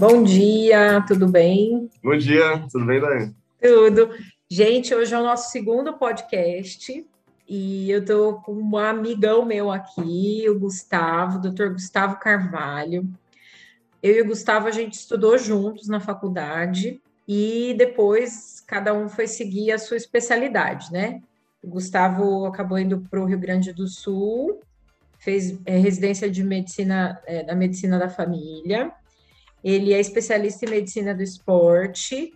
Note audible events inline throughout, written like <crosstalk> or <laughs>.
Bom dia, tudo bem? Bom dia, tudo bem, Daiane? Tudo. Gente, hoje é o nosso segundo podcast e eu tô com um amigão meu aqui, o Gustavo, o doutor Gustavo Carvalho. Eu e o Gustavo, a gente estudou juntos na faculdade e depois cada um foi seguir a sua especialidade, né? O Gustavo acabou indo para o Rio Grande do Sul, fez é, residência de medicina, é, da medicina da família. Ele é especialista em medicina do esporte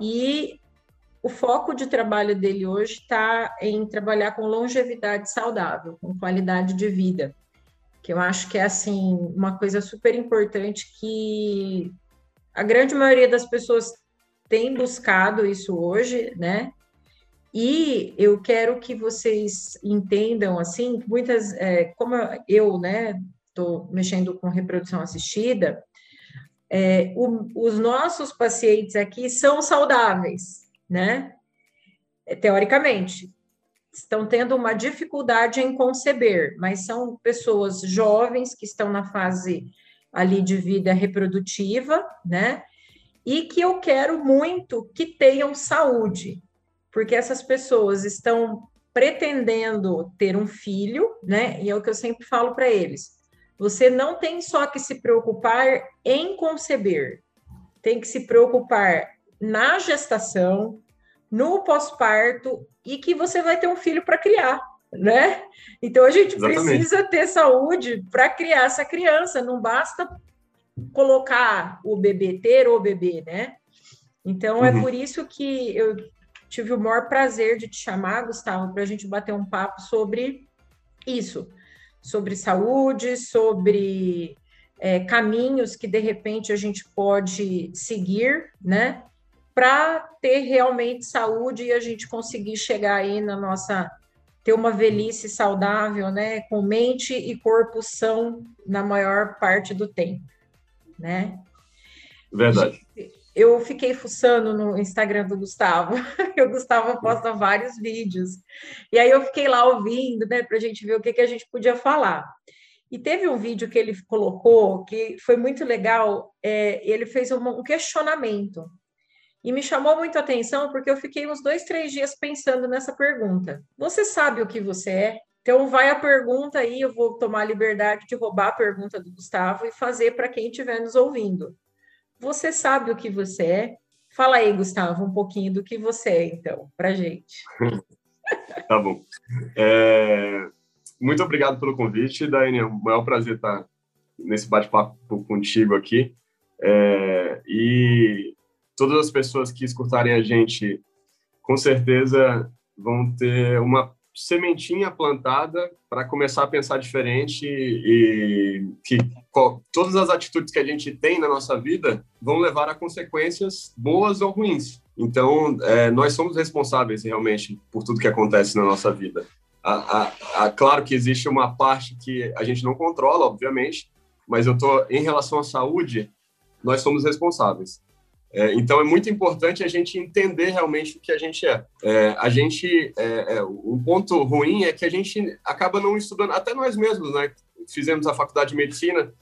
e o foco de trabalho dele hoje está em trabalhar com longevidade saudável, com qualidade de vida, que eu acho que é assim uma coisa super importante que a grande maioria das pessoas tem buscado isso hoje, né? E eu quero que vocês entendam assim, muitas, é, como eu, né, estou mexendo com reprodução assistida, é, o, os nossos pacientes aqui são saudáveis, né? É, teoricamente, estão tendo uma dificuldade em conceber, mas são pessoas jovens que estão na fase ali de vida reprodutiva, né? E que eu quero muito que tenham saúde, porque essas pessoas estão pretendendo ter um filho, né? E é o que eu sempre falo para eles. Você não tem só que se preocupar em conceber, tem que se preocupar na gestação, no pós-parto e que você vai ter um filho para criar, né? Então a gente Exatamente. precisa ter saúde para criar essa criança, não basta colocar o bebê, ter o bebê, né? Então é uhum. é por isso que eu tive o maior prazer de te chamar, Gustavo, para a gente bater um papo sobre isso, sobre saúde, sobre é, caminhos que de repente a gente pode seguir, né? Para ter realmente saúde e a gente conseguir chegar aí na nossa ter uma velhice saudável, né? Com mente e corpo são na maior parte do tempo, né? Verdade eu fiquei fuçando no Instagram do Gustavo, <laughs> o Gustavo posta vários vídeos, e aí eu fiquei lá ouvindo, né, para a gente ver o que, que a gente podia falar. E teve um vídeo que ele colocou que foi muito legal, é, ele fez um, um questionamento, e me chamou muito a atenção porque eu fiquei uns dois, três dias pensando nessa pergunta. Você sabe o que você é? Então, vai a pergunta aí, eu vou tomar a liberdade de roubar a pergunta do Gustavo e fazer para quem estiver nos ouvindo. Você sabe o que você é? Fala aí, Gustavo, um pouquinho do que você é, então, para gente. <laughs> tá bom. É... Muito obrigado pelo convite, Daiane. É um maior prazer estar nesse bate-papo contigo aqui. É... E todas as pessoas que escutarem a gente, com certeza vão ter uma sementinha plantada para começar a pensar diferente e que todas as atitudes que a gente tem na nossa vida vão levar a consequências boas ou ruins. Então, é, nós somos responsáveis realmente por tudo que acontece na nossa vida. A, a, a, claro que existe uma parte que a gente não controla, obviamente, mas eu tô em relação à saúde, nós somos responsáveis. É, então é muito importante a gente entender realmente o que a gente é. é a gente, é, é, um ponto ruim é que a gente acaba não estudando, até nós mesmos, né? Fizemos a faculdade de medicina,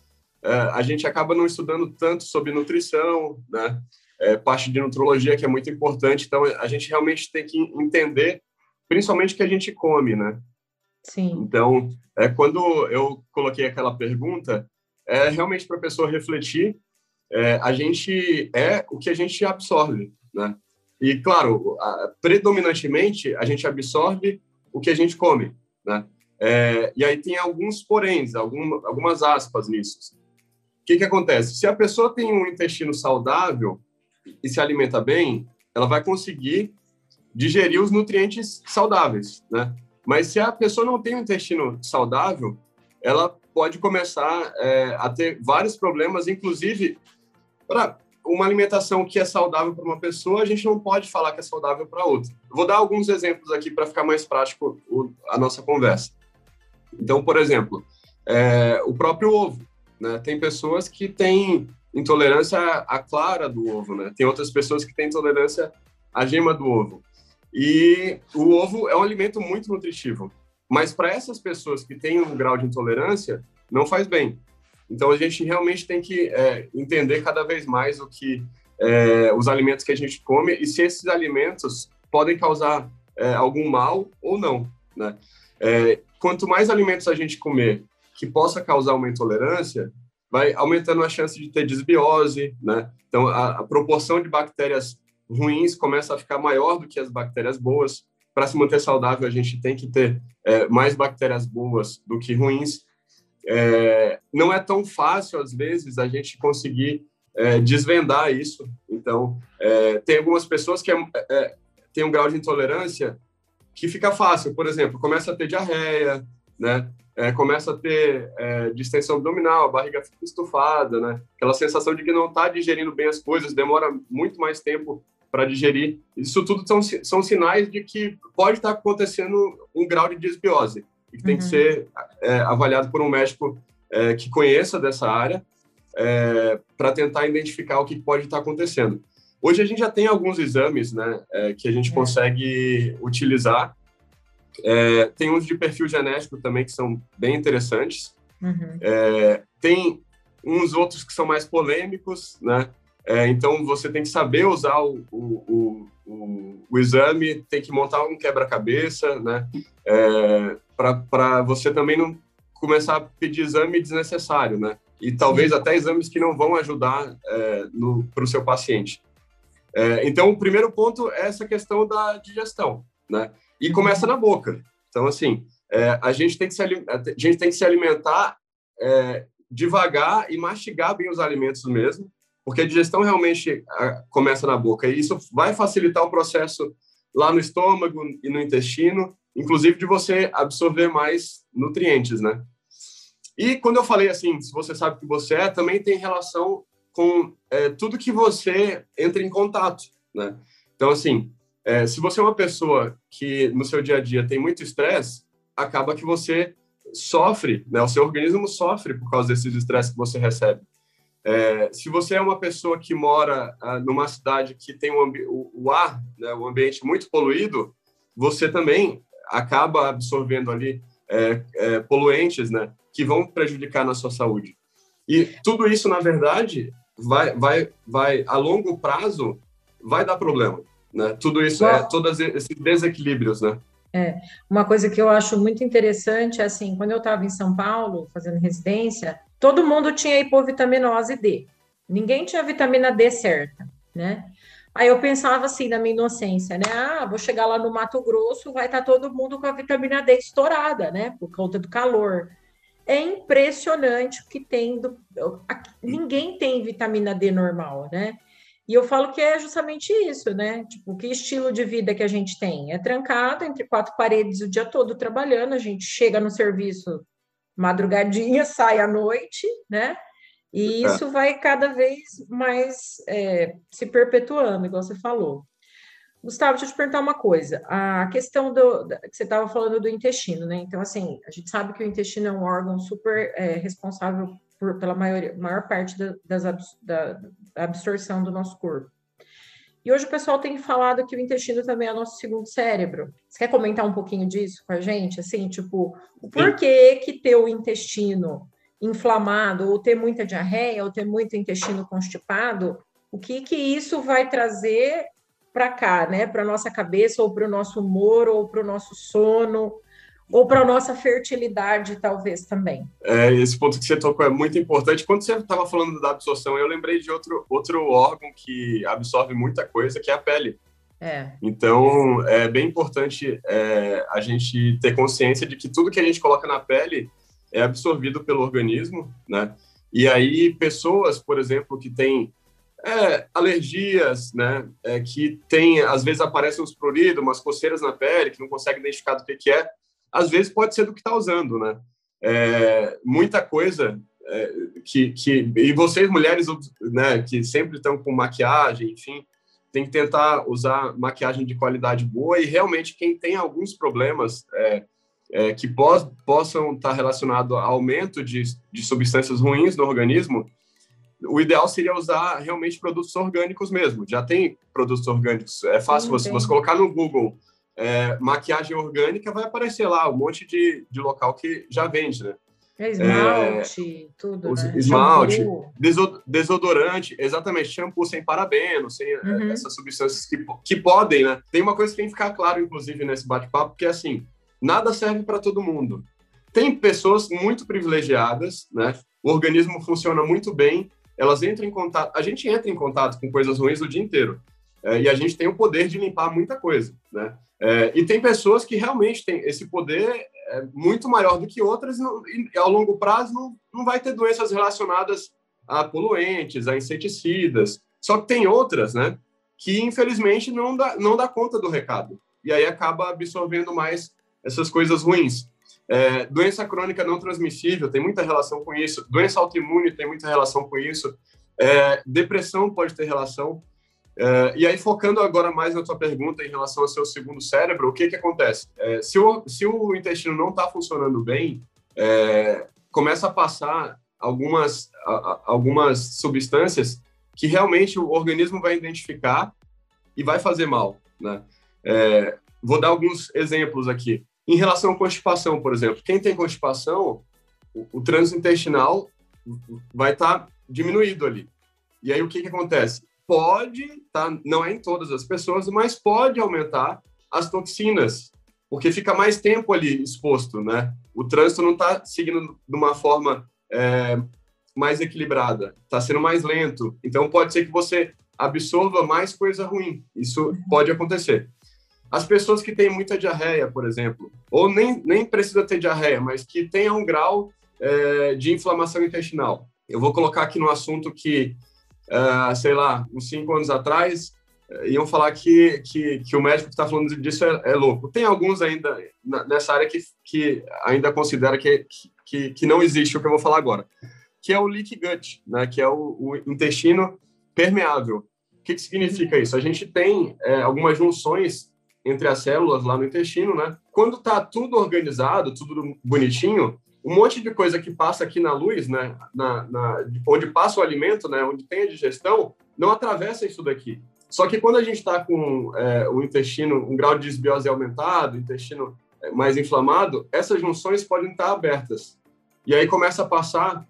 é, a gente acaba não estudando tanto sobre nutrição, né? É, parte de nutrologia que é muito importante. Então a gente realmente tem que entender, principalmente o que a gente come, né? Sim. Então, é, quando eu coloquei aquela pergunta, é realmente para a pessoa refletir é, a gente é o que a gente absorve, né? E, claro, a, predominantemente, a gente absorve o que a gente come, né? É, e aí tem alguns poréns, algum, algumas aspas nisso. O que, que acontece? Se a pessoa tem um intestino saudável e se alimenta bem, ela vai conseguir digerir os nutrientes saudáveis, né? Mas se a pessoa não tem um intestino saudável, ela pode começar é, a ter vários problemas, inclusive para uma alimentação que é saudável para uma pessoa, a gente não pode falar que é saudável para outra. Vou dar alguns exemplos aqui para ficar mais prático a nossa conversa. Então, por exemplo, é, o próprio ovo. Né? Tem pessoas que têm intolerância à clara do ovo, né? Tem outras pessoas que têm intolerância à gema do ovo. E o ovo é um alimento muito nutritivo. Mas para essas pessoas que têm um grau de intolerância, não faz bem. Então a gente realmente tem que é, entender cada vez mais o que é, os alimentos que a gente come e se esses alimentos podem causar é, algum mal ou não, né? É, quanto mais alimentos a gente comer que possa causar uma intolerância, vai aumentando a chance de ter desbiose, né? Então a, a proporção de bactérias ruins começa a ficar maior do que as bactérias boas. Para se manter saudável, a gente tem que ter é, mais bactérias boas do que ruins. É, não é tão fácil, às vezes, a gente conseguir é, desvendar isso. Então, é, tem algumas pessoas que é, é, têm um grau de intolerância que fica fácil. Por exemplo, começa a ter diarreia, né? É, começa a ter é, distensão abdominal, a barriga fica estufada, né? Aquela sensação de que não está digerindo bem as coisas, demora muito mais tempo para digerir. Isso tudo são, são sinais de que pode estar tá acontecendo um grau de desbiose e que uhum. tem que uhum. ser é, avaliado por um médico é, que conheça dessa área é, para tentar identificar o que pode estar tá acontecendo. Hoje a gente já tem alguns exames né, é, que a gente é. consegue utilizar. É, tem uns de perfil genético também que são bem interessantes. Uhum. Tem uns outros que são mais polêmicos, né? É, então, você tem que saber usar o, o, o, o exame, tem que montar um quebra-cabeça, né? É, para você também não começar a pedir exame desnecessário, né? E talvez Sim. até exames que não vão ajudar é, para o seu paciente. É, então, o primeiro ponto é essa questão da digestão, né? E começa na boca. Então, assim, é, a, gente tem que se, a gente tem que se alimentar é, devagar e mastigar bem os alimentos mesmo, porque a digestão realmente começa na boca e isso vai facilitar o processo lá no estômago e no intestino, inclusive de você absorver mais nutrientes, né? E quando eu falei assim, se você sabe que você é, também tem relação com é, tudo que você entra em contato, né? Então, assim, é, se você é uma pessoa que no seu dia a dia tem muito estresse, acaba que você sofre, né? O seu organismo sofre por causa desses estresses que você recebe. É, se você é uma pessoa que mora ah, numa cidade que tem um o, o, ar, né, o ambiente muito poluído, você também acaba absorvendo ali é, é, poluentes, né, que vão prejudicar na sua saúde. E tudo isso, na verdade, vai, vai, vai a longo prazo, vai dar problema, né? Tudo isso é todos esses desequilíbrios, né? É, uma coisa que eu acho muito interessante, assim, quando eu estava em São Paulo fazendo residência, todo mundo tinha hipovitaminose D. Ninguém tinha vitamina D certa, né? Aí eu pensava assim, na minha inocência, né? Ah, vou chegar lá no Mato Grosso, vai estar tá todo mundo com a vitamina D estourada, né? Por conta do calor. É impressionante o que tem. Do... Ninguém tem vitamina D normal, né? E eu falo que é justamente isso, né? Tipo, que estilo de vida que a gente tem? É trancado entre quatro paredes o dia todo trabalhando, a gente chega no serviço madrugadinha, <laughs> sai à noite, né? E é. isso vai cada vez mais é, se perpetuando, igual você falou. Gustavo, deixa eu te perguntar uma coisa. A questão do, que você estava falando do intestino, né? Então, assim, a gente sabe que o intestino é um órgão super é, responsável por, pela maior, maior parte da, das, da, da absorção do nosso corpo. E hoje o pessoal tem falado que o intestino também é o nosso segundo cérebro. Você quer comentar um pouquinho disso com a gente? Assim, tipo, o porquê que ter o intestino inflamado, ou ter muita diarreia, ou ter muito intestino constipado, o que que isso vai trazer para cá, né? Para nossa cabeça, ou para o nosso humor, ou para o nosso sono, ou para a nossa fertilidade, talvez também. É, esse ponto que você tocou é muito importante. Quando você estava falando da absorção, eu lembrei de outro, outro órgão que absorve muita coisa, que é a pele. É. Então, é bem importante é, a gente ter consciência de que tudo que a gente coloca na pele é absorvido pelo organismo, né? E aí, pessoas, por exemplo, que têm é, alergias, né? É, que tem, às vezes aparecem uns pruridos, umas coceiras na pele, que não consegue identificar do que, que é às vezes pode ser do que está usando, né? É, muita coisa é, que, que e vocês mulheres, né, que sempre estão com maquiagem, enfim, tem que tentar usar maquiagem de qualidade boa e realmente quem tem alguns problemas é, é, que pos, possam estar tá relacionados ao aumento de, de substâncias ruins no organismo, o ideal seria usar realmente produtos orgânicos mesmo. Já tem produtos orgânicos. É fácil você, você colocar no Google é, maquiagem orgânica, vai aparecer lá um monte de, de local que já vende, né? É esmalte, é, tudo, né? Esmalte, desodorante, exatamente, shampoo sem parabeno, sem é, uhum. essas substâncias que, que podem, né? Tem uma coisa que tem que ficar claro, inclusive, nesse bate-papo, que é assim, nada serve para todo mundo. Tem pessoas muito privilegiadas, né? O organismo funciona muito bem, elas entram em contato, a gente entra em contato com coisas ruins o dia inteiro. É, e a gente tem o poder de limpar muita coisa, né? É, e tem pessoas que realmente têm esse poder é, muito maior do que outras, e, ao longo prazo não, não vai ter doenças relacionadas a poluentes, a inseticidas. Só que tem outras, né? Que infelizmente não dá, não dá conta do recado. E aí acaba absorvendo mais essas coisas ruins. É, doença crônica não transmissível tem muita relação com isso. Doença autoimune tem muita relação com isso. É, depressão pode ter relação. É, e aí, focando agora mais na tua pergunta em relação ao seu segundo cérebro, o que, que acontece? É, se, o, se o intestino não está funcionando bem, é, começa a passar algumas, a, algumas substâncias que realmente o organismo vai identificar e vai fazer mal. Né? É, vou dar alguns exemplos aqui. Em relação à constipação, por exemplo, quem tem constipação, o, o trânsito intestinal vai estar tá diminuído ali. E aí o que, que acontece? pode, tá? não é em todas as pessoas, mas pode aumentar as toxinas, porque fica mais tempo ali exposto, né? O trânsito não está seguindo de uma forma é, mais equilibrada, está sendo mais lento. Então, pode ser que você absorva mais coisa ruim. Isso pode acontecer. As pessoas que têm muita diarreia, por exemplo, ou nem, nem precisa ter diarreia, mas que tenha um grau é, de inflamação intestinal. Eu vou colocar aqui no assunto que uh, sei lá, uns cinco anos atrás, uh, iam falar que, que, que o médico que está falando disso é, é, louco. Tem alguns ainda nessa área que, que ainda considera que, que, que não existe o que eu vou falar agora, que é o leak gut, né, que é o, o intestino permeável. O que, que significa isso? A gente tem é, algumas junções entre as células lá no intestino, né? Quando está tudo organizado, tudo bonitinho, um monte de coisa que passa aqui na luz, né, na, na, onde passa o alimento, né, onde tem a digestão, não atravessa isso daqui. Só que quando a gente está com é, o intestino, um grau de desbiose aumentado, intestino é, mais inflamado, essas junções podem estar abertas. E aí começa a passar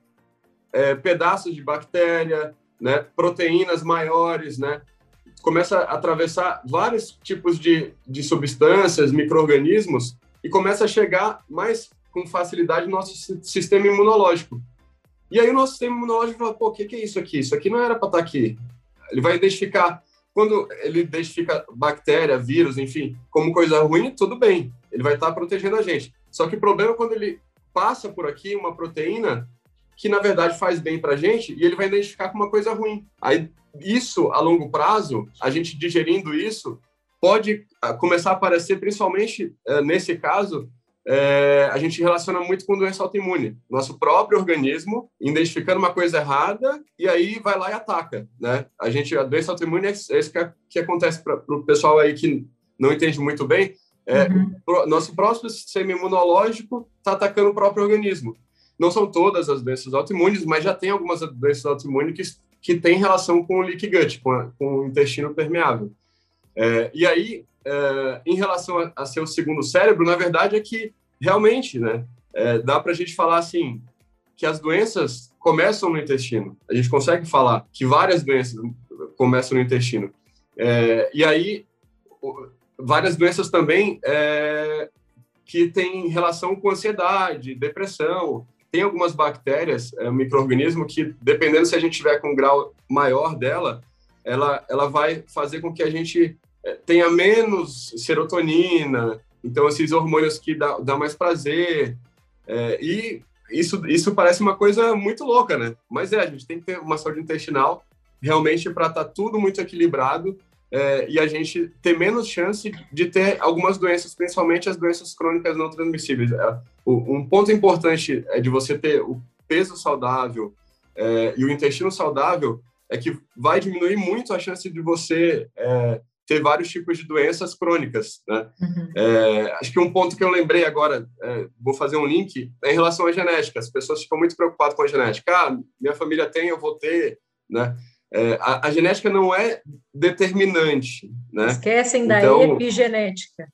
é, pedaços de bactéria, né, proteínas maiores, né, começa a atravessar vários tipos de, de substâncias, micro-organismos, e começa a chegar mais com facilidade no nosso sistema imunológico. E aí o nosso sistema imunológico fala, pô, o que, que é isso aqui? Isso aqui não era para estar tá aqui. Ele vai identificar, quando ele identifica bactéria, vírus, enfim, como coisa ruim, tudo bem, ele vai estar tá protegendo a gente. Só que o problema é quando ele passa por aqui uma proteína que na verdade faz bem para a gente e ele vai identificar como uma coisa ruim. Aí isso a longo prazo, a gente digerindo isso, pode ah, começar a aparecer, principalmente eh, nesse caso, é, a gente relaciona muito com doença autoimune. Nosso próprio organismo identificando uma coisa errada e aí vai lá e ataca, né? A gente, a doença autoimune é isso que, que acontece para o pessoal aí que não entende muito bem. É, uhum. o, nosso próprio sistema imunológico está atacando o próprio organismo. Não são todas as doenças autoimunes, mas já tem algumas doenças autoimunes que, que têm relação com o leaky gut, com, a, com o intestino permeável. É, e aí, é, em relação a, a seu segundo cérebro, na verdade é que realmente, né, é, dá para a gente falar assim que as doenças começam no intestino. A gente consegue falar que várias doenças começam no intestino. É, e aí, várias doenças também é, que têm relação com ansiedade, depressão. Tem algumas bactérias, é, micro-organismo, que, dependendo se a gente tiver com um grau maior dela, ela, ela vai fazer com que a gente é, tenha menos serotonina, então esses hormônios que dá, dá mais prazer, é, e isso, isso parece uma coisa muito louca, né? Mas é, a gente tem que ter uma saúde intestinal realmente para estar tá tudo muito equilibrado é, e a gente ter menos chance de ter algumas doenças, principalmente as doenças crônicas não transmissíveis. É, um ponto importante é de você ter o peso saudável é, e o intestino saudável é que vai diminuir muito a chance de você é, ter vários tipos de doenças crônicas, né? Uhum. É, acho que um ponto que eu lembrei agora, é, vou fazer um link, é em relação à genética. As pessoas ficam muito preocupadas com a genética. Ah, minha família tem, eu vou ter, né? É, a, a, genética não é determinante, né? Esquecem da então, epigenética.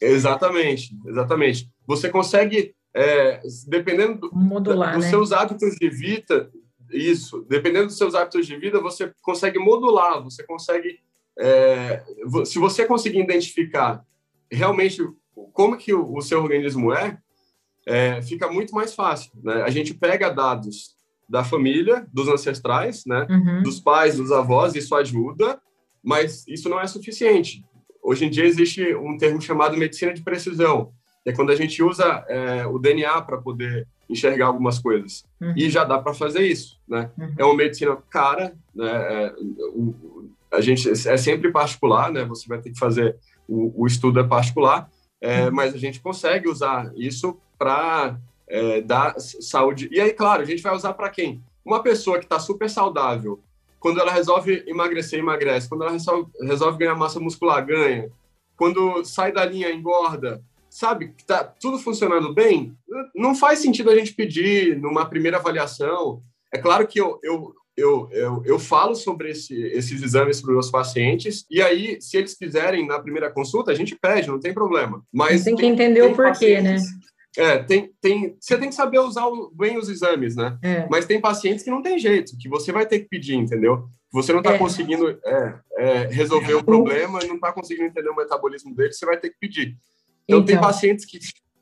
Exatamente, exatamente. Você consegue é, dependendo do, Modular, dos né? seus hábitos de vida, isso, dependendo dos seus hábitos de vida, você consegue modular, você consegue, é, se você conseguir identificar realmente como que o, o seu organismo é, é, fica muito mais fácil. Né? A gente pega dados da família, dos ancestrais, né? Uhum. dos pais, dos avós, isso ajuda, mas isso não é suficiente. Hoje em dia existe um termo chamado medicina de precisão, que é quando a gente usa é, o DNA para poder enxergar algumas coisas. Uhum. E já dá para fazer isso, né? Uhum. É uma medicina cara, né? É, o, a gente é sempre particular, né? Você vai ter que fazer o, o estudo é particular, é, Uhum. mas a gente consegue usar isso para é, dar saúde. E aí, claro, a gente vai usar para quem? Uma pessoa que está super saudável, quando ela resolve emagrecer, emagrece. Quando ela resolve, resolve ganhar massa muscular, ganha. Quando sai da linha, engorda. Sabe que tá tudo funcionando bem? Não faz sentido a gente pedir numa primeira avaliação. É claro que eu, eu, eu, eu, eu falo sobre esse, esses exames para os meus pacientes, e aí, se eles quiserem na primeira consulta, a gente pede, não tem problema. Mas tem que entender o porquê, né? É, tem, tem, você tem que saber usar bem os exames, né? É. Mas tem pacientes que não tem jeito, que você vai ter que pedir, entendeu? Você não está É. conseguindo é, é, resolver o problema, não está conseguindo entender o metabolismo dele, você vai ter que pedir. Então, tem Então. pacientes que,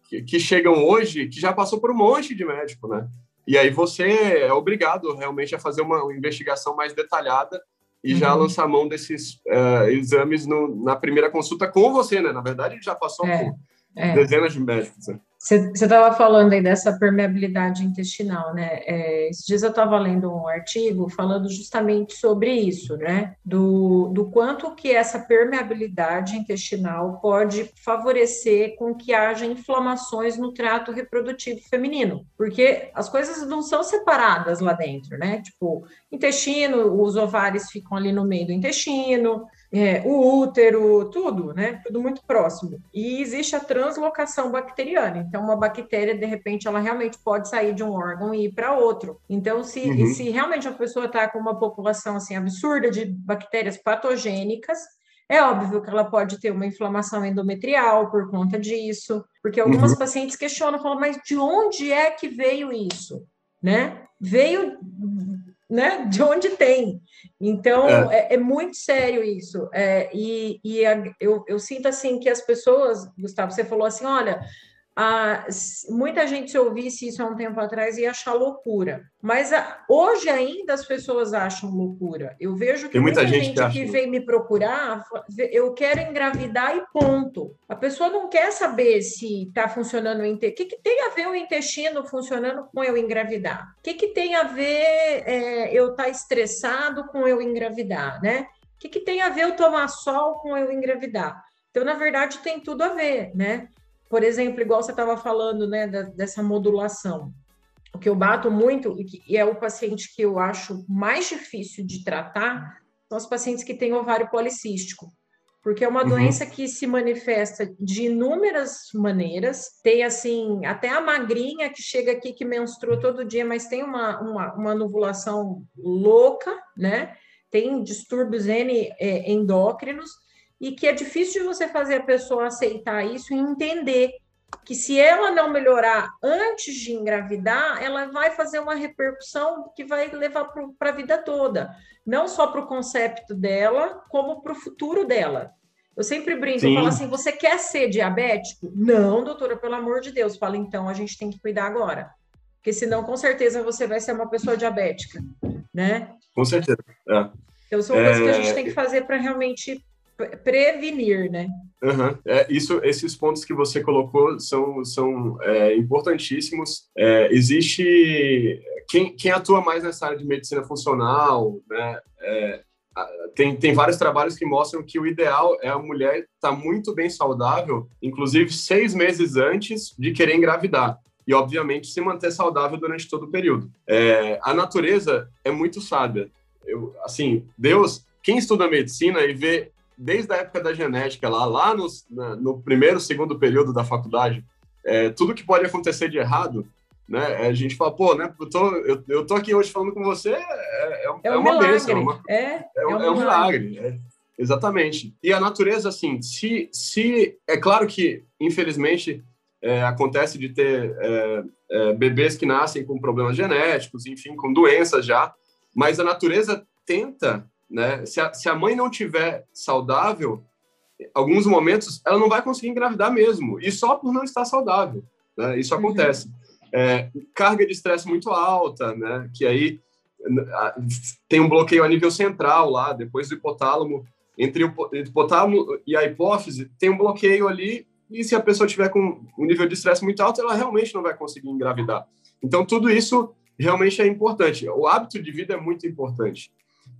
que, que chegam hoje que já passou por um monte de médico, né? E aí você é obrigado realmente a fazer uma investigação mais detalhada e já Uhum. lançar mão desses é, exames no, na primeira consulta com você, né? Na verdade, ele já passou É. por É. dezenas de médicos. Você estava falando aí dessa permeabilidade intestinal, né? É, esses dias eu estava lendo um artigo falando justamente sobre isso, né? Do, do quanto que essa permeabilidade intestinal pode favorecer com que haja inflamações no trato reprodutivo feminino, porque as coisas não são separadas lá dentro, né? Tipo, intestino, os ovários ficam ali no meio do intestino, é, o útero, tudo, né? Tudo muito próximo. E existe a translocação bacteriana. Então, uma bactéria, de repente, ela realmente pode sair de um órgão e ir para outro. Então, se, Uhum. se realmente a pessoa está com uma população assim absurda de bactérias patogênicas, é óbvio que ela pode ter uma inflamação endometrial por conta disso, porque algumas Uhum. pacientes questionam, falam, mas de onde é que veio isso? Né? Veio né? De onde tem. Então, é, é muito sério isso. É, e e a, eu, eu sinto assim que as pessoas, Gustavo, você falou assim: olha, a, muita gente se ouvisse isso há um tempo atrás ia achar loucura. Mas a, hoje ainda as pessoas acham loucura. Eu vejo que Tem muita, muita gente, gente, que, acha... que vem me procurar, eu quero engravidar e ponto. A pessoa não quer saber se está funcionando o intestino. O que, que, tem a ver o intestino funcionando com eu engravidar? O que, que tem a ver é, eu estar tá estressado com eu engravidar, né? O que, que tem a ver eu tomar sol com eu engravidar? Então, na verdade, tem tudo a ver, né? Por exemplo, igual você estava falando, né, da, dessa modulação. O que eu bato muito, e é o paciente que eu acho mais difícil de tratar, são os pacientes que têm ovário policístico. Porque é uma uhum. doença que se manifesta de inúmeras maneiras. Tem, assim, até a magrinha que chega aqui, que menstrua todo dia, mas tem uma, uma, uma novulação louca, né? Tem distúrbios N, é, endócrinos e que é difícil de você fazer a pessoa aceitar isso e entender que se ela não melhorar antes de engravidar, ela vai fazer uma repercussão que vai levar para a vida toda, não só para o conceito dela, como para o futuro dela. Eu sempre brinco, Sim. eu falo assim: você quer ser diabético? Não, doutora, pelo amor de Deus. Fala, então a gente tem que cuidar agora. Porque senão, com certeza, você vai ser uma pessoa diabética, né? Com certeza. É. Então, são coisas é... que a gente tem que fazer para realmente prevenir, né? Uhum. É, isso, esses pontos que você colocou são, são é, importantíssimos. É, existe quem, quem atua mais nessa área de medicina funcional, né? tem, tem vários trabalhos que mostram que o ideal é a mulher estar tá muito bem saudável, inclusive seis meses antes de querer engravidar. E, obviamente, se manter saudável durante todo o período. a natureza é muito sábia. Eu, assim, Deus, quem estuda medicina e vê desde a época da genética, lá, lá no, na, no primeiro, segundo período da faculdade, é, tudo que pode acontecer de errado, né? A gente fala, pô, né? Eu tô, eu, eu tô aqui hoje falando com você, é, é, é uma milagre. bênção, é, uma, é, é, um, um milagre. É, exatamente. E a natureza, assim, se, se é claro que, infelizmente, é, acontece de ter é, é, bebês que nascem com problemas genéticos, enfim, com doenças já, mas a natureza tenta, né? Se a, se a mãe não tiver saudável, alguns momentos ela não vai conseguir engravidar mesmo, e só por não estar saudável, né? Isso uhum. acontece. Uhum. É, carga de estresse muito alta, né? Que aí tem um bloqueio a nível central lá, depois do hipotálamo, entre o hipotálamo e a hipófise, tem um bloqueio ali, e se a pessoa tiver com um nível de estresse muito alto, ela realmente não vai conseguir engravidar. Então, tudo isso realmente é importante. O hábito de vida é muito importante.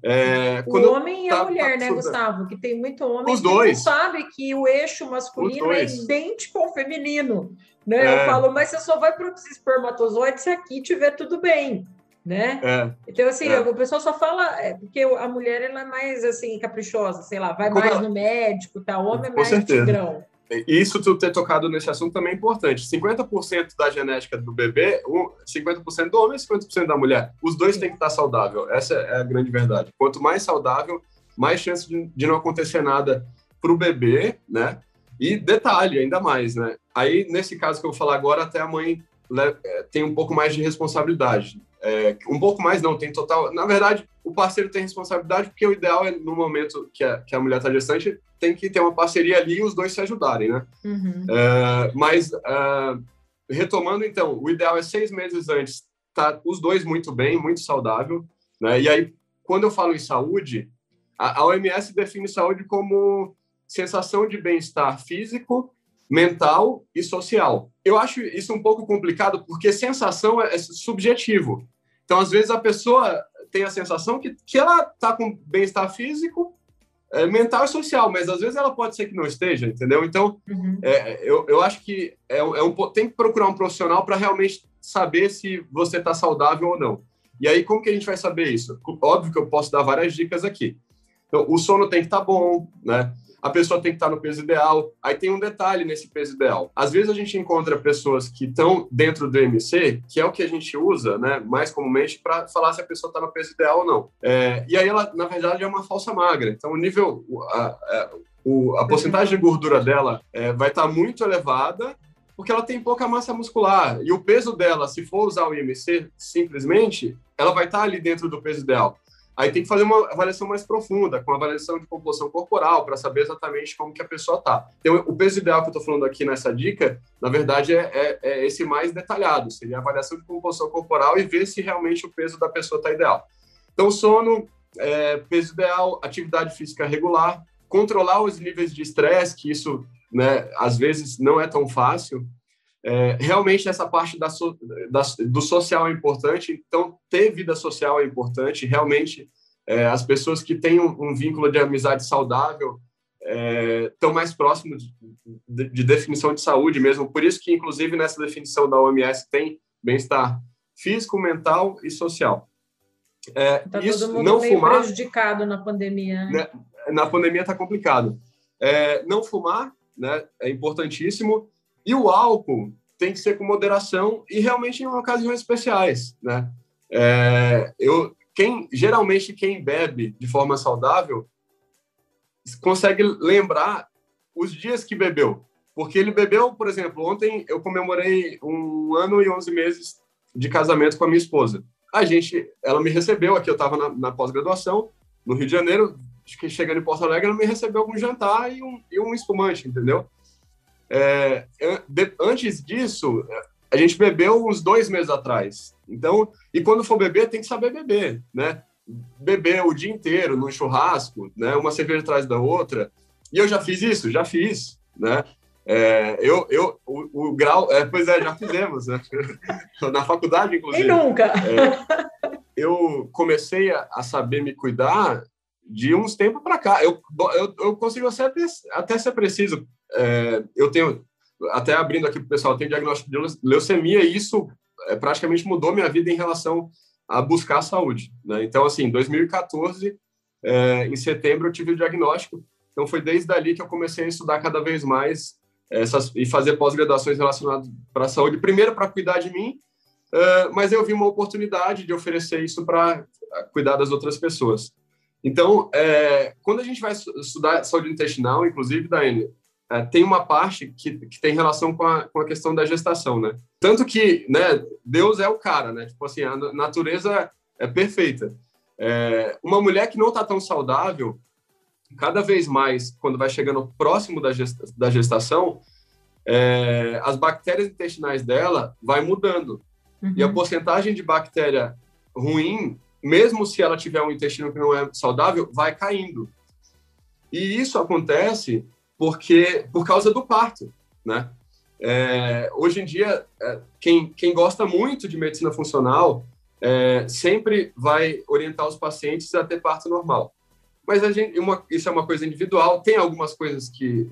É, o homem e a mulher, né, Gustavo? Que tem muito homem Os que dois. não sabe que o eixo masculino é idêntico ao feminino. Né? É. Eu falo, mas você só vai produzir espermatozoide se aqui tiver tudo bem né? É, então, assim, é. o pessoal só fala, é, porque a mulher ela é mais, assim, caprichosa, sei lá, vai Como mais ela... no médico, tá? O homem é mais certeza. tigrão. Isso tu ter tocado nesse assunto também é importante. 50% da genética do bebê, 50% do homem e 50% da mulher. Os dois têm que estar saudável. Essa é a grande verdade. Quanto mais saudável, mais chance de, não acontecer nada para o bebê, né? E detalhe, ainda mais, né? Aí, nesse caso que eu vou falar agora, até a mãe é, tem um pouco mais de responsabilidade. É, um pouco mais não, tem total. Na verdade, o parceiro tem responsabilidade, porque o ideal é, no momento que a, que a mulher está gestante, tem que ter uma parceria ali e os dois se ajudarem, né? Uhum. É, mas, é, retomando então, o ideal é seis meses antes, tá os dois muito bem, muito saudável, né? E aí, quando eu falo em saúde, a, a OMS define saúde como sensação de bem-estar físico, mental e social. Eu acho isso um pouco complicado porque sensação é, é subjetivo. Então, às vezes, a pessoa tem a sensação que, que ela está com bem-estar físico, é, mental e social, mas às vezes ela pode ser que não esteja, entendeu? Então, uhum. é, eu, eu acho que é, é um, tem que procurar um profissional para realmente saber se você está saudável ou não. E aí, como que a gente vai saber isso? Óbvio que eu posso dar várias dicas aqui. Então, o sono tem que estar tá bom, né? A pessoa tem que estar no peso ideal. Aí tem um detalhe nesse peso ideal. Às vezes a gente encontra pessoas que estão dentro do MC, que é o que a gente usa, né, mais comumente para falar se a pessoa está no peso ideal ou não. É, e aí ela, na verdade, é uma falsa magra. Então o nível, a, a, a porcentagem de gordura dela é, vai estar tá muito elevada porque ela tem pouca massa muscular. E o peso dela, se for usar o IMC simplesmente, ela vai estar tá ali dentro do peso ideal. Aí tem que fazer uma avaliação mais profunda, com avaliação de composição corporal, para saber exatamente como que a pessoa está. Então, o peso ideal que eu estou falando aqui nessa dica, na verdade, é, é, é, esse mais detalhado, seria a avaliação de composição corporal e ver se realmente o peso da pessoa está ideal. Então, sono, é, peso ideal, atividade física regular, controlar os níveis de estresse, que isso, né, às vezes, não é tão fácil, é, realmente essa parte da, da, do social é importante, então ter vida social é importante, realmente é, as pessoas que têm um, um, vínculo de amizade saudável estão é, mais próximos de, de, de, definição de saúde mesmo, por isso que inclusive nessa definição da OMS tem bem-estar físico, mental e social. É, tá isso, não fumar, prejudicado na pandemia. Né? Na pandemia está complicado. É, não fumar né, é importantíssimo e o álcool tem que ser com moderação e realmente em ocasiões especiais, né? É, eu, quem geralmente quem bebe de forma saudável consegue lembrar os dias que bebeu, porque ele bebeu, por exemplo, ontem eu comemorei um ano e onze meses de casamento com a minha esposa. A gente, ela me recebeu aqui, eu estava na, na pós-graduação no Rio de Janeiro, chegando em Porto Alegre, ela me recebeu com um jantar e um, e um espumante, entendeu? É, de, antes disso, a gente bebeu uns dois meses atrás. Então, e quando for beber, tem que saber beber, né? Beber o dia inteiro no churrasco, né? Uma cerveja atrás da outra. E eu já fiz isso, já fiz, né? É, eu, eu, o, o grau, é, pois é, já fizemos, né? <laughs> Na faculdade, inclusive. E nunca. É, eu comecei a, a, saber me cuidar de uns tempos para cá. Eu, eu, eu consigo até, até ser preciso é, eu tenho, até abrindo aqui para o pessoal, eu tenho diagnóstico de leucemia e isso é, praticamente mudou minha vida em relação a buscar a saúde. Né? Então, assim, em 2014, é, em setembro, eu tive o diagnóstico. Então, foi desde ali que eu comecei a estudar cada vez mais essas, e fazer pós-graduações relacionadas para a saúde. Primeiro, para cuidar de mim, uh, mas eu vi uma oportunidade de oferecer isso para cuidar das outras pessoas. Então, é, quando a gente vai estudar saúde intestinal, inclusive, Daiane, é, tem uma parte que, que tem relação com a, com a questão da gestação, né? Tanto que, né, Deus é o cara, né? Tipo assim, a natureza é perfeita. É, uma mulher que não está tão saudável, cada vez mais, quando vai chegando próximo da, gesta, da gestação, é, as bactérias intestinais dela vai mudando. Uhum. E a uhum. porcentagem de bactéria ruim, mesmo se ela tiver um intestino que não é saudável, vai caindo. E isso acontece porque por causa do parto, né? É, hoje em dia, é, quem, quem gosta muito de medicina funcional é, sempre vai orientar os pacientes a ter parto normal. Mas a gente, uma, isso é uma coisa individual. Tem algumas coisas que,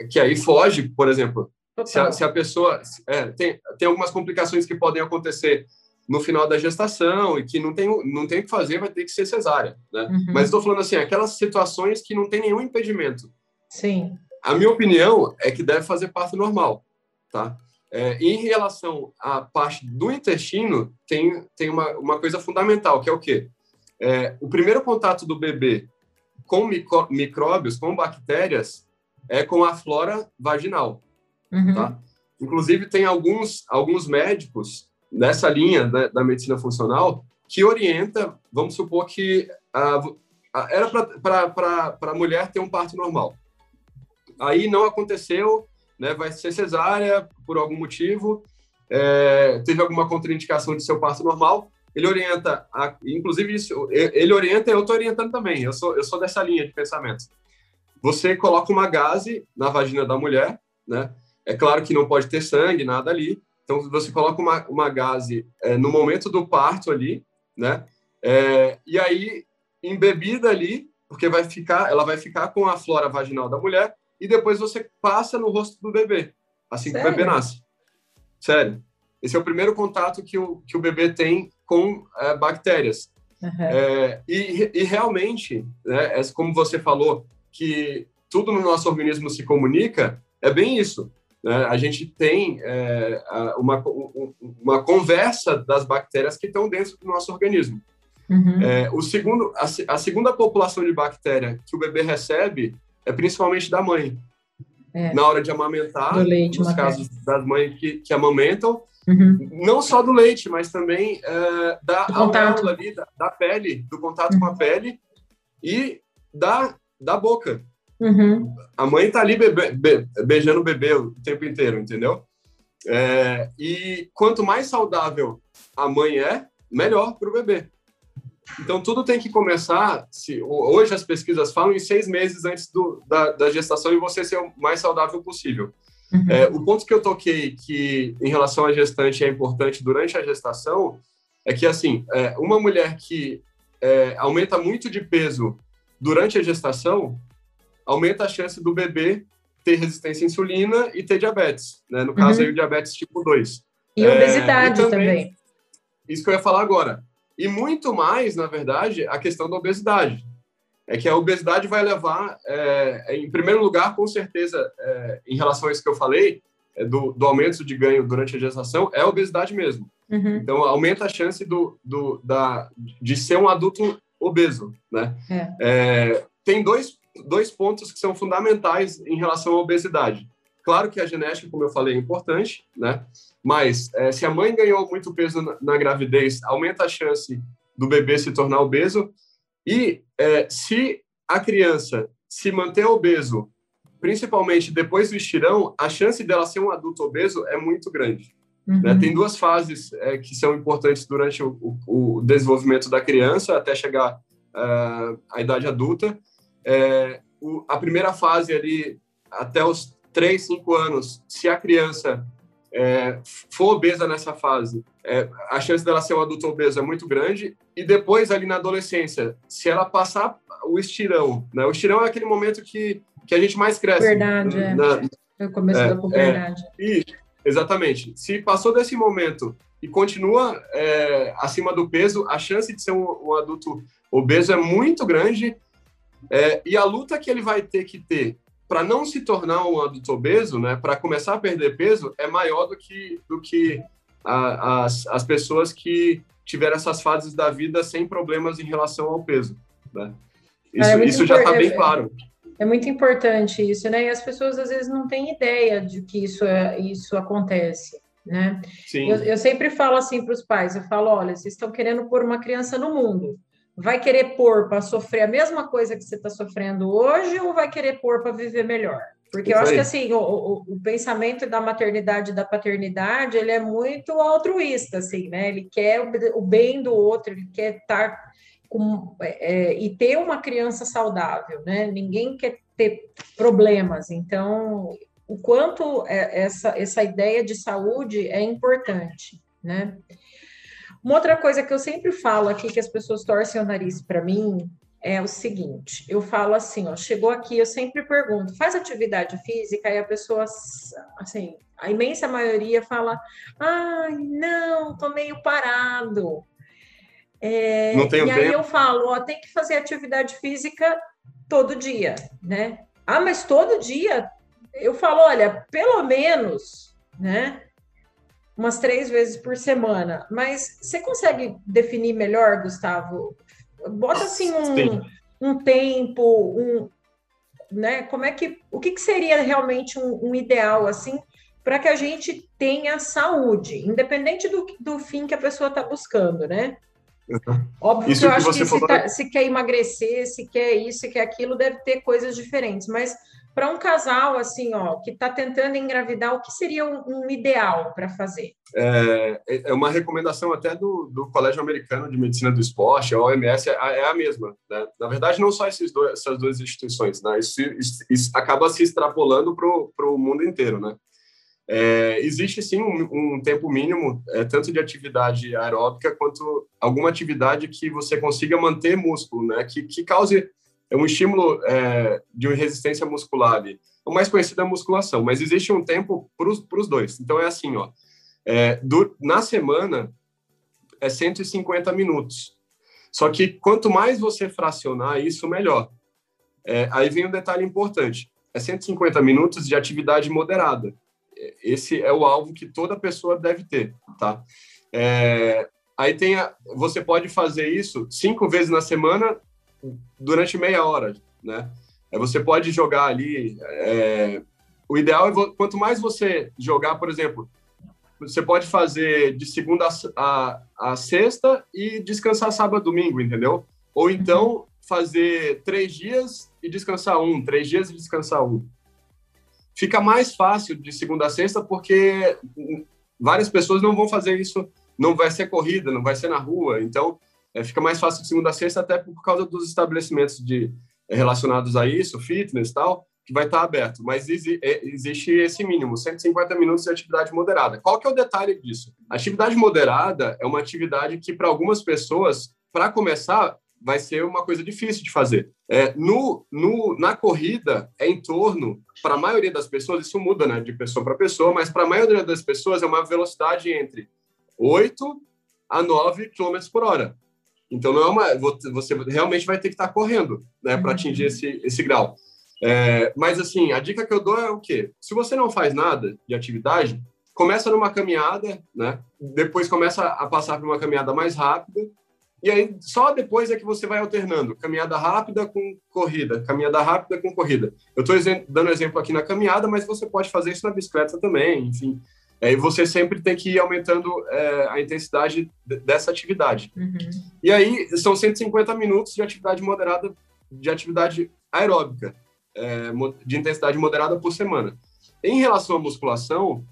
é, que aí foge, por exemplo, se a, se a, pessoa é, tem, tem algumas complicações que podem acontecer no final da gestação e que não tem não tem o que fazer, vai ter que ser cesárea, né? Uhum. Mas estou falando assim, aquelas situações que não tem nenhum impedimento. Sim. A minha opinião é que deve fazer parto normal, tá? É, em relação à parte do intestino, tem, tem uma, uma coisa fundamental, que é o quê? É, o primeiro contato do bebê com micro, micróbios, com bactérias, é com a flora vaginal, uhum. tá? Inclusive, tem alguns, alguns médicos nessa linha da, da medicina funcional que orienta, vamos supor que a, a, era para a mulher ter um parto normal. Aí não aconteceu, né, vai ser cesárea por algum motivo, é, teve alguma contraindicação de seu parto normal, ele orienta, a, inclusive isso, ele orienta e eu estou orientando também, eu sou, eu sou dessa linha de pensamento. Você coloca uma gase na vagina da mulher, né? É claro que não pode ter sangue, nada ali. Então, você coloca uma, uma gase é, no momento do parto ali, né? É, e aí, embebida ali, porque vai ficar, ela vai ficar com a flora vaginal da mulher, e depois você passa no rosto do bebê, assim Sério? que o bebê nasce. Sério. Esse é o primeiro contato que o, que o bebê tem com é, bactérias. Uhum. E, e, realmente, né, é como você falou, que tudo no nosso organismo se comunica, é bem isso. Né? A gente tem é, uma, uma conversa das bactérias que estão dentro do nosso organismo. Uhum. É, o segundo, a, a, segunda população de bactéria que o bebê recebe é principalmente da mãe. É. Na hora de amamentar, leite, nos casos das mães que, que amamentam, uhum. não só do leite, mas também é, da auréola ali, da, da, pele, do contato uhum. com a pele e da, da boca. Uhum. A mãe tá ali bebe, be, beijando o bebê o tempo inteiro, entendeu? É, e quanto mais saudável a mãe é, melhor para o bebê. Então, tudo tem que começar. Se, hoje, as pesquisas falam em seis meses antes do, da, da gestação e você ser o mais saudável possível. Uhum. É, o ponto que eu toquei que, em relação à gestante, é importante durante a gestação é que, assim, é, uma mulher que é, aumenta muito de peso durante a gestação aumenta a chance do bebê ter resistência à insulina e ter diabetes, né? No caso uhum. aí, o diabetes tipo 2. E obesidade é, e também, também. Isso que eu ia falar agora. E muito mais, na verdade, a questão da obesidade. É que a obesidade vai levar, é, em primeiro lugar, com certeza, é, em relação a isso que eu falei, é, do, do, aumento de ganho durante a gestação, é a obesidade mesmo. Uhum. Então, aumenta a chance do, do, da, de ser um adulto obeso, né? É. É, tem dois, dois pontos que são fundamentais em relação à obesidade. Claro que a genética, como eu falei, é importante, né? Mas é, se a mãe ganhou muito peso na, na, gravidez, aumenta a chance do bebê se tornar obeso. E é, se a criança se manter obeso, principalmente depois do estirão, a chance dela ser um adulto obeso é muito grande. Né? Uhum. Né? Tem duas fases é, que são importantes durante o, o, o, desenvolvimento da criança até chegar uh, à idade adulta. É, o, a primeira fase ali, até os 3, 5 anos, se a criança é, for obesa nessa fase, é, a chance dela ser um adulto obeso é muito grande. E depois, ali na adolescência, se ela passar o estirão, né? O estirão é aquele momento que, que a gente mais cresce. Verdade, é. na, é. o começo é, da puberdade. É, e, exatamente. Se passou desse momento e continua é, acima do peso, a chance de ser um, um adulto obeso é muito grande. É, e a luta que ele vai ter que ter para não se tornar um adulto obeso, né, para começar a perder peso, é maior do que, do que a, as, as pessoas que tiveram essas fases da vida sem problemas em relação ao peso. Né? Isso, é isso já está bem claro. É muito importante isso, né? E as pessoas às vezes não têm ideia de que isso, é, isso acontece, né? Sim. Eu, eu sempre falo assim para os pais, eu falo, olha, vocês estão querendo pôr uma criança no mundo, vai querer pôr para sofrer a mesma coisa que você está sofrendo hoje ou vai querer pôr para viver melhor? Porque eu acho que assim, o, o, o, pensamento da maternidade e da paternidade, ele é muito altruísta, assim, né? Ele quer o, o bem do outro, ele quer estar com, é, é, e ter uma criança saudável, né? Ninguém quer ter problemas. Então, o quanto é, essa, essa ideia de saúde é importante, né? Uma outra coisa que eu sempre falo aqui, que as pessoas torcem o nariz para mim, é o seguinte: eu falo assim, ó, chegou aqui, eu sempre pergunto, faz atividade física? E a pessoa, assim, a imensa maioria fala, ai, não, tô meio parado. É, não tenho e aí eu falo, ó, tem que fazer atividade física todo dia, né? Ah, mas todo dia? Eu falo, olha, pelo menos, né? Umas três vezes por semana. Mas você consegue definir melhor, Gustavo, bota assim um, um tempo, um, né? Como é que o que, que seria realmente um, um ideal assim para que a gente tenha saúde, independente do, do fim que a pessoa está buscando, né? Uhum. Óbvio isso que eu acho que, que se, tá, se, quer emagrecer, se quer isso, se quer aquilo, deve ter coisas diferentes, mas para um casal assim, ó, que está tentando engravidar, o que seria um, um ideal para fazer? É, é, uma recomendação até do, do Colégio Americano de Medicina do Esporte, a OMS, é, é a mesma. Né? Na verdade, não só esses dois, essas duas instituições, né? isso, isso, isso acaba se extrapolando para o mundo inteiro. Né? É, existe sim um, um tempo mínimo, é, tanto de atividade aeróbica quanto alguma atividade que você consiga manter músculo, né? que, que cause é um estímulo é, de resistência muscular ali. O mais conhecido é a musculação, mas existe um tempo para os dois. Então é assim, ó, é, do, na semana é 150 minutos. Só que quanto mais você fracionar isso, melhor. É, aí vem um detalhe importante: é 150 minutos de atividade moderada. Esse é o alvo que toda pessoa deve ter, tá? É, aí tem a, você pode fazer isso cinco vezes na semana durante meia hora, né? Você pode jogar ali. É, o ideal é quanto mais você jogar, por exemplo, você pode fazer de segunda a, a sexta e descansar sábado, domingo, entendeu? Ou então fazer três dias e descansar um, três dias e descansar um. Fica mais fácil de segunda a sexta porque várias pessoas não vão fazer isso, não vai ser corrida, não vai ser na rua, então é, fica mais fácil de segunda a sexta, até por causa dos estabelecimentos de, é, relacionados a isso, fitness e tal, que vai estar aberto. Mas é, existe esse mínimo, 150 minutos de atividade moderada. Qual que é o detalhe disso? Atividade moderada é uma atividade que, para algumas pessoas, para começar, vai ser uma coisa difícil de fazer. É, no, no, na corrida, é em torno, para a maioria das pessoas, isso muda né, de pessoa para pessoa, mas para a maioria das pessoas é uma velocidade entre 8 a 9 km por hora. Então, não é uma, você realmente vai ter que estar correndo né, para uhum. atingir esse, esse grau. É, mas, assim, a dica que eu dou é o quê? Se você não faz nada de atividade, começa numa caminhada, né? Depois começa a passar por uma caminhada mais rápida. E aí, só depois é que você vai alternando caminhada rápida com corrida, caminhada rápida com corrida. Eu estou dando exemplo aqui na caminhada, mas você pode fazer isso na bicicleta também, enfim. É, e você sempre tem que ir aumentando é, a intensidade dessa atividade. Uhum. E aí são 150 minutos de atividade moderada, de atividade aeróbica, é, de intensidade moderada por semana. Em relação à musculação,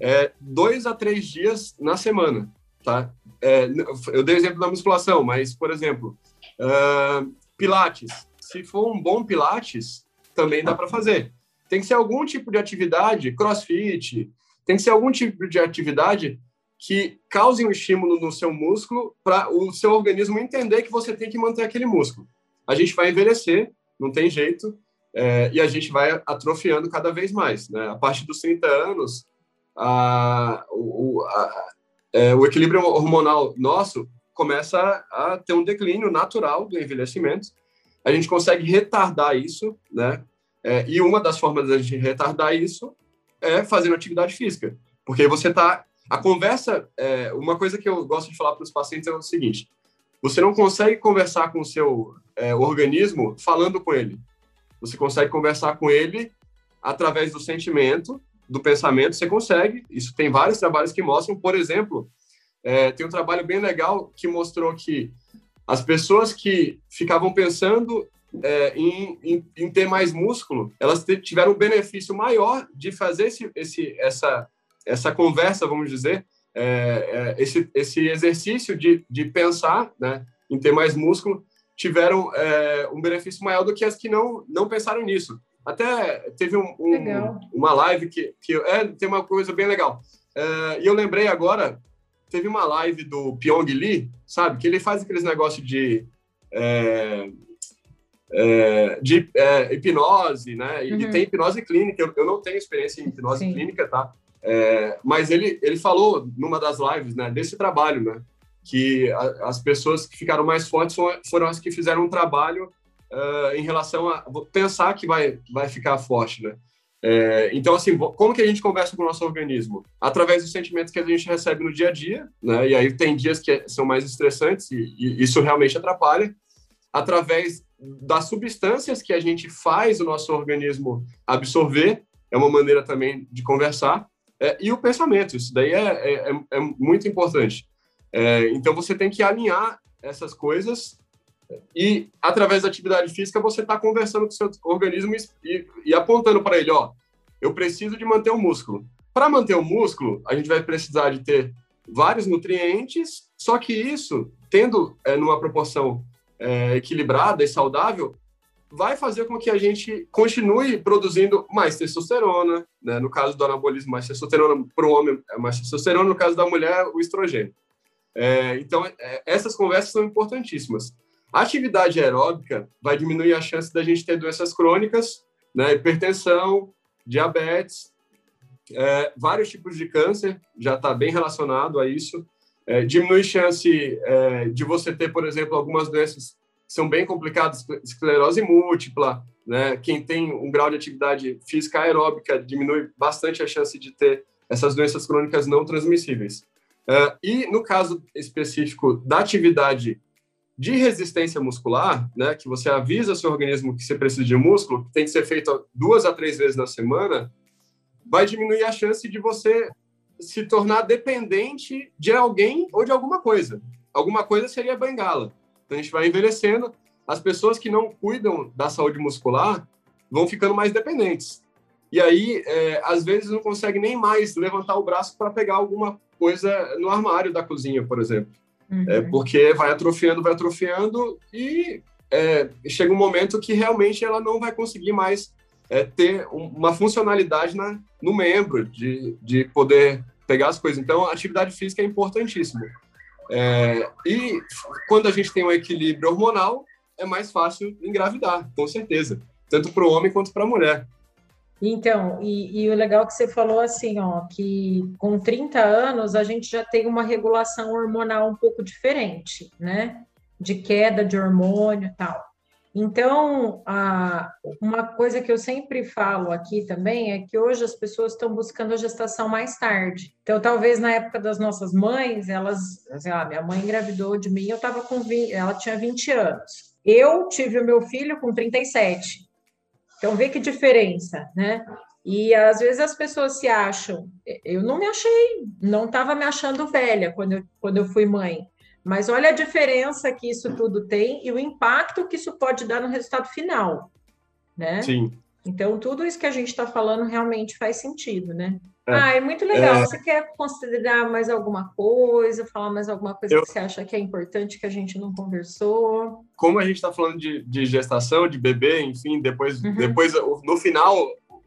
é, dois a três dias na semana, tá? É, eu dei o exemplo da musculação, mas, por exemplo, uh, pilates. Se for um bom pilates, também dá para fazer. Tem que ser algum tipo de atividade, crossfit, tem que ser algum tipo de atividade que cause um estímulo no seu músculo para o seu organismo entender que você tem que manter aquele músculo. A gente vai envelhecer, não tem jeito, é, e a gente vai atrofiando cada vez mais. Né? A partir dos 30 anos, a, o, a, é, o equilíbrio hormonal nosso começa a, ter um declínio natural do envelhecimento. A gente consegue retardar isso, né? É, e uma das formas da gente retardar isso é fazendo atividade física. Porque você está. A conversa. É, uma coisa que eu gosto de falar para os pacientes é o seguinte: você não consegue conversar com o seu é, organismo falando com ele. você consegue conversar com ele através do sentimento, do pensamento, você consegue. Isso tem vários trabalhos que mostram, por exemplo, é, tem um trabalho bem legal que mostrou que as pessoas que ficavam pensando é, em, em, em, ter mais músculo, elas tiveram um benefício maior de fazer esse, esse, essa, essa conversa, vamos dizer, é, é, esse, esse exercício de, de pensar né, em ter mais músculo, tiveram é, um benefício maior do que as que não, não pensaram nisso. Até teve um, um, uma live que, que é, tem uma coisa bem legal. É, e eu lembrei agora, teve uma live do Pyong Lee, sabe? Que ele faz aqueles negócios de. É, de é, hipnose, né? E, uhum. tem hipnose clínica. Eu, eu, não tenho experiência em hipnose Sim. clínica, tá? É, mas ele, ele falou numa das lives, né? Desse trabalho, né? Que a, as pessoas que ficaram mais fortes foram, foram as que fizeram um trabalho uh, em relação a pensar que vai, vai ficar forte, né? É, então, assim, como que a gente conversa com o nosso organismo? Através dos sentimentos que a gente recebe no dia a dia, né? E aí tem dias que são mais estressantes e, e isso realmente atrapalha. Através das substâncias que a gente faz o nosso organismo absorver, é uma maneira também de conversar. É, e o pensamento, isso daí é, é, é, é muito importante. É, então, você tem que alinhar essas coisas e através da atividade física você está conversando com o seu organismo e, e apontando para ele, ó, eu preciso de manter o músculo. Para manter o músculo, a gente vai precisar de ter vários nutrientes, só que isso, tendo é, numa proporção é, equilibrada e saudável, vai fazer com que a gente continue produzindo mais testosterona, né? no caso do anabolismo, mais testosterona para o homem, é mais testosterona, no caso da mulher, o estrogênio. É, então, é, essas conversas são importantíssimas. A atividade aeróbica vai diminuir a chance da gente ter doenças crônicas, né, hipertensão, diabetes, é, vários tipos de câncer, já está bem relacionado a isso. É, diminui a chance é, de você ter, por exemplo, algumas doenças que são bem complicadas, esclerose múltipla, né? Quem tem um grau de atividade física aeróbica diminui bastante a chance de ter essas doenças crônicas não transmissíveis. É, e no caso específico da atividade de resistência muscular, né, que você avisa seu organismo que você precisa de músculo, que tem que ser feito duas a três vezes na semana, vai diminuir a chance de você se tornar dependente de alguém ou de alguma coisa. Alguma coisa seria bengala. Então a gente vai envelhecendo, as pessoas que não cuidam da saúde muscular vão ficando mais dependentes. E aí, é, às vezes, não consegue nem mais levantar o braço para pegar alguma coisa no armário da cozinha, por exemplo. Uhum. É, porque vai atrofiando, vai atrofiando e é, chega um momento que realmente ela não vai conseguir mais é, ter uma funcionalidade na, no membro, de, de poder pegar as coisas. Então, a atividade física é importantíssima. É, e quando a gente tem um equilíbrio hormonal, é mais fácil engravidar, com certeza, tanto para o homem quanto para a mulher. Então, e, e, o legal é que você falou assim, ó, que com 30 anos a gente já tem uma regulação hormonal um pouco diferente, né? De queda de hormônio e tal. Então, uma coisa que eu sempre falo aqui também é que hoje as pessoas estão buscando a gestação mais tarde. Então, talvez na época das nossas mães, elas, sei lá, minha mãe engravidou de mim, eu estava com 20, ela tinha 20 anos. Eu tive o meu filho com 37. Então, vê que diferença, né? E às vezes as pessoas se acham, eu não me achei, não estava me achando velha quando eu, quando eu fui mãe, mas olha a diferença que isso tudo tem e o impacto que isso pode dar no resultado final, né? Sim. Então, tudo isso que a gente está falando realmente faz sentido, né? É. Ah, é muito legal. É... Você quer considerar mais alguma coisa, falar mais alguma coisa eu... que você acha que é importante que a gente não conversou? Como a gente está falando de, de, gestação, de bebê, enfim, depois, uhum. depois no final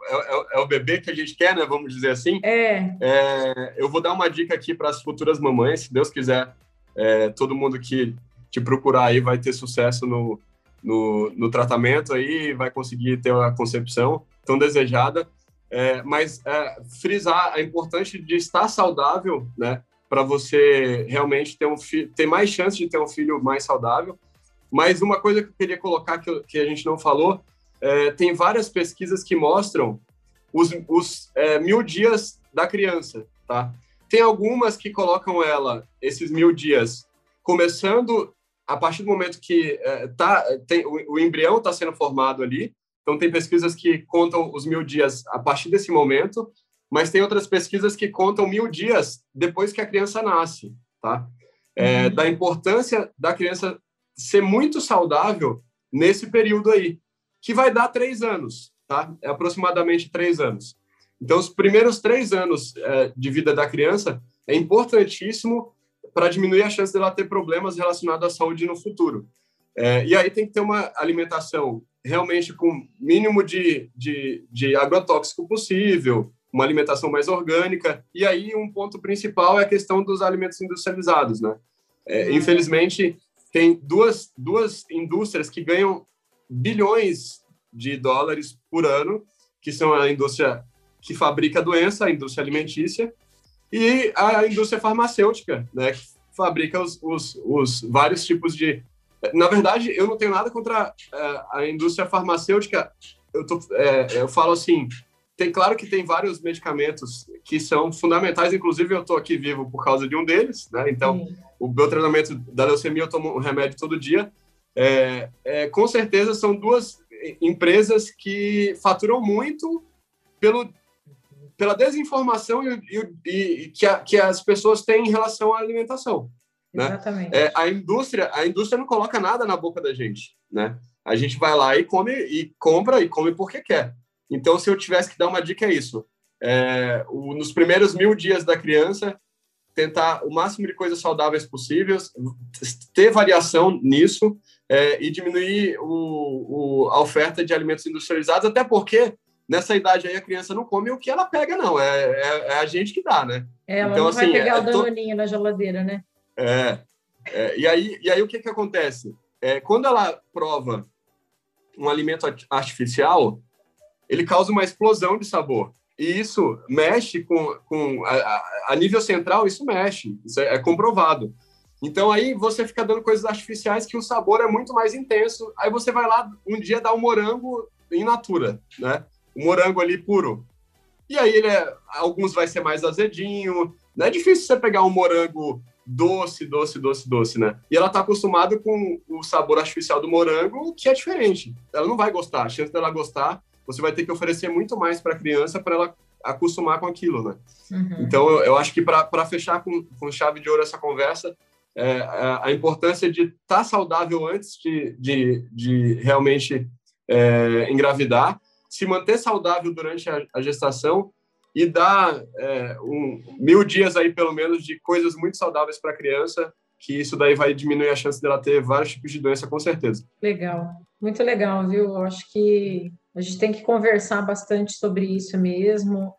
é, é, é, o bebê que a gente quer, né? Vamos dizer assim. É. é eu vou dar uma dica aqui para as futuras mamães, se Deus quiser. É, todo mundo que te procurar aí vai ter sucesso no, no, no tratamento aí, vai conseguir ter a concepção tão desejada é, mas é, frisar a importância de estar saudável, né? Para você realmente ter, um ter mais chance de ter um filho mais saudável. Mas uma coisa que eu queria colocar que, que a gente não falou, é, tem várias pesquisas que mostram os, os é, mil dias da criança, tá? Tem algumas que colocam ela, esses mil dias, começando a partir do momento que é, tá, tem, o, o embrião está sendo formado ali, Então, tem pesquisas que contam os mil dias a partir desse momento, mas tem outras pesquisas que contam mil dias depois que a criança nasce, tá? É, uhum. Da importância da criança ser muito saudável nesse período aí, que vai dar três anos, tá? É aproximadamente três anos. Então, os primeiros três anos é, de vida da criança é importantíssimo para diminuir a chance dela ter problemas relacionados à saúde no futuro. É, e aí tem que ter uma alimentação realmente com mínimo de, de, de agrotóxico possível, uma alimentação mais orgânica. E aí um ponto principal é a questão dos alimentos industrializados, né? É, uhum. Infelizmente, tem duas, duas indústrias que ganham bilhões de dólares por ano, que são a indústria que fabrica a doença, a indústria alimentícia, e a indústria farmacêutica, né, que fabrica os, os, os vários tipos de... Na verdade, eu não tenho nada contra é, a indústria farmacêutica, eu, tô, é, eu falo assim, tem claro que tem vários medicamentos que são fundamentais, inclusive eu estou aqui vivo por causa de um deles, né? Então, Sim. o meu tratamento da leucemia eu tomo um remédio todo dia. É, é, com certeza são duas empresas que faturam muito pelo pela desinformação e, e, e que, a, que, as pessoas têm em relação à alimentação. Né? Exatamente. É, a indústria, a indústria não coloca nada na boca da gente, né? A gente vai lá e come e compra e come porque quer. Então, se eu tivesse que dar uma dica é isso: é, o, nos primeiros mil dias da criança, tentar o máximo de coisas saudáveis possíveis, ter variação nisso é, e diminuir o, o, a oferta de alimentos industrializados, até porque nessa idade aí a criança não come o que ela pega, não. É, é, é a gente que dá, né? É, ela então, não assim, vai pegar é, o danoninho to... na geladeira, né? É, é. e, aí, e aí o que, que acontece? É, quando ela prova um alimento artificial, ele causa uma explosão de sabor. E isso mexe com, com a, a nível central, isso mexe, isso é, é comprovado. Então aí você fica dando coisas artificiais que o sabor é muito mais intenso. Aí você vai lá um dia dar um morango in natura, né? O morango ali puro. E aí ele é, alguns vai ser mais azedinho. Não é difícil você pegar um morango doce, doce, doce, doce, né? E ela tá acostumada com o sabor artificial do morango, que é diferente. Ela não vai gostar. A chance dela gostar, você vai ter que oferecer muito mais para a criança para ela acostumar com aquilo, né? Uhum. Então, eu, eu, acho que para fechar com, com chave de ouro essa conversa, é, a, a, importância de estar tá saudável antes de, de, de realmente é, engravidar se manter saudável durante a, a gestação e dar é, um, mil dias aí, pelo menos, de coisas muito saudáveis para a criança, que isso daí vai diminuir a chance dela ter vários tipos de doença, com certeza. Legal, muito legal, viu? Acho que a gente tem que conversar bastante sobre isso mesmo.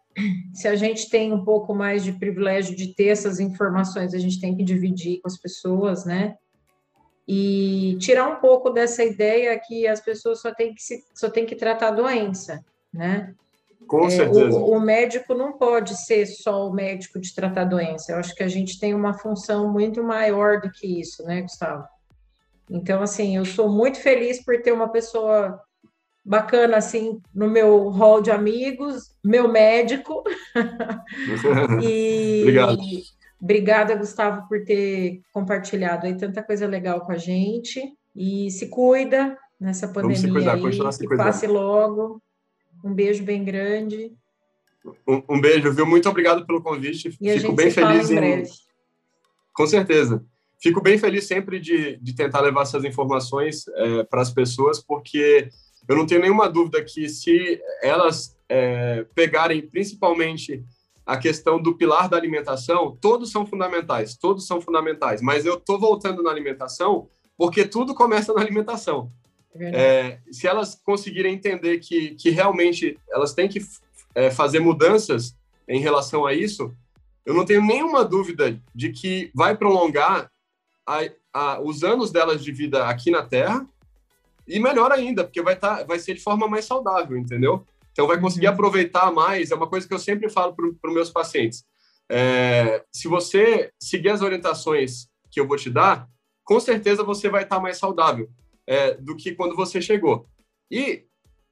Se a gente tem um pouco mais de privilégio de ter essas informações, a gente tem que dividir com as pessoas, né? E tirar um pouco dessa ideia que as pessoas só têm que, se, só têm que tratar a doença, né? Com é, certeza. O, o, médico não pode ser só o médico de tratar a doença. Eu acho que a gente tem uma função muito maior do que isso, né, Gustavo? Então, assim, eu sou muito feliz por ter uma pessoa bacana, assim, no meu hall de amigos, meu médico. <laughs> e, Obrigado. Obrigada, Gustavo, por ter compartilhado aí tanta coisa legal com a gente. E se cuida nessa pandemia Vamos se cuidar, aí, continuar se cuidando. passe logo. Um beijo bem grande. Um, um, beijo, viu? Muito obrigado pelo convite. E Fico bem feliz em, em... Com certeza. Fico bem feliz sempre de, de tentar levar essas informações é, para as pessoas, porque eu não tenho nenhuma dúvida que se elas é, pegarem principalmente a questão do pilar da alimentação, todos são fundamentais, todos são fundamentais, mas eu estou voltando na alimentação porque tudo começa na alimentação. É, é se elas conseguirem entender que, que realmente elas têm que é, fazer mudanças em relação a isso, eu não tenho nenhuma dúvida de que vai prolongar a, a, os anos delas de vida aqui na Terra e melhor ainda, porque vai, tá, vai ser de forma mais saudável, entendeu? Então, vai conseguir uhum. aproveitar mais. É uma coisa que eu sempre falo para os meus pacientes. É, se você seguir as orientações que eu vou te dar, com certeza você vai estar mais saudável é, do que quando você chegou. E,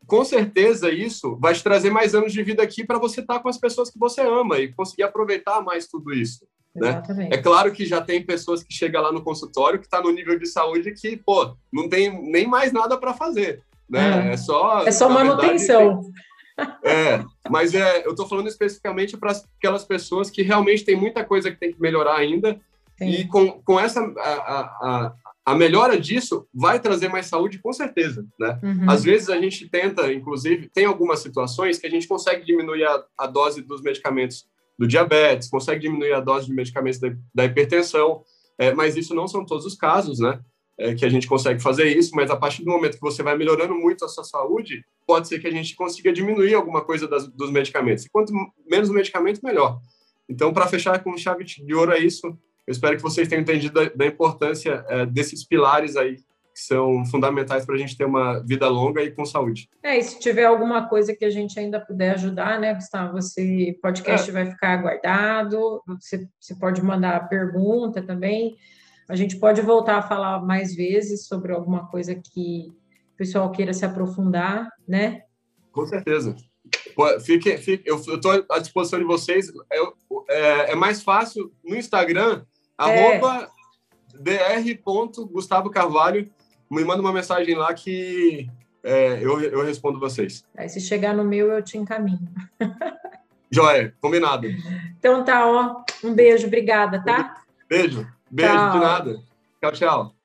com certeza, isso vai te trazer mais anos de vida aqui para você estar com as pessoas que você ama e conseguir aproveitar mais tudo isso. Né? É claro que já tem pessoas que chegam lá no consultório que está no nível de saúde que, pô, não tem nem mais nada para fazer. né? É só. É só manutenção. Verdade, é, mas é, eu estou falando especificamente para aquelas pessoas que realmente tem muita coisa que tem que melhorar ainda. Sim. E com, com essa a, a, a, melhora disso vai trazer mais saúde, com certeza, né? Uhum. Às vezes a gente tenta, inclusive, tem algumas situações que a gente consegue diminuir a, a dose dos medicamentos do diabetes, consegue diminuir a dose de medicamentos da, da hipertensão, é, mas isso não são todos os casos, né? É, que a gente consegue fazer isso, mas a partir do momento que você vai melhorando muito a sua saúde, pode ser que a gente consiga diminuir alguma coisa das, dos medicamentos. E quanto menos medicamento, melhor. Então, para fechar com chave de ouro é isso. Eu espero que vocês tenham entendido da, da importância é, desses pilares aí que são fundamentais para a gente ter uma vida longa e com saúde. É, e se tiver alguma coisa que a gente ainda puder ajudar, né, Gustavo, você podcast é. vai ficar guardado, você, você pode mandar pergunta também. A gente pode voltar a falar mais vezes sobre alguma coisa que o pessoal queira se aprofundar, né? Com certeza. Fique, fique, eu estou à disposição de vocês. É, é, é mais fácil no Instagram, é. arroba dr. Carvalho. Me manda uma mensagem lá que é, eu, eu respondo vocês. Aí, se chegar no meu, eu te encaminho. <laughs> Joia, combinado. Então tá, ó. Um beijo, obrigada, tá? Beijo. Beijo, tchau. de nada. Tchau, tchau.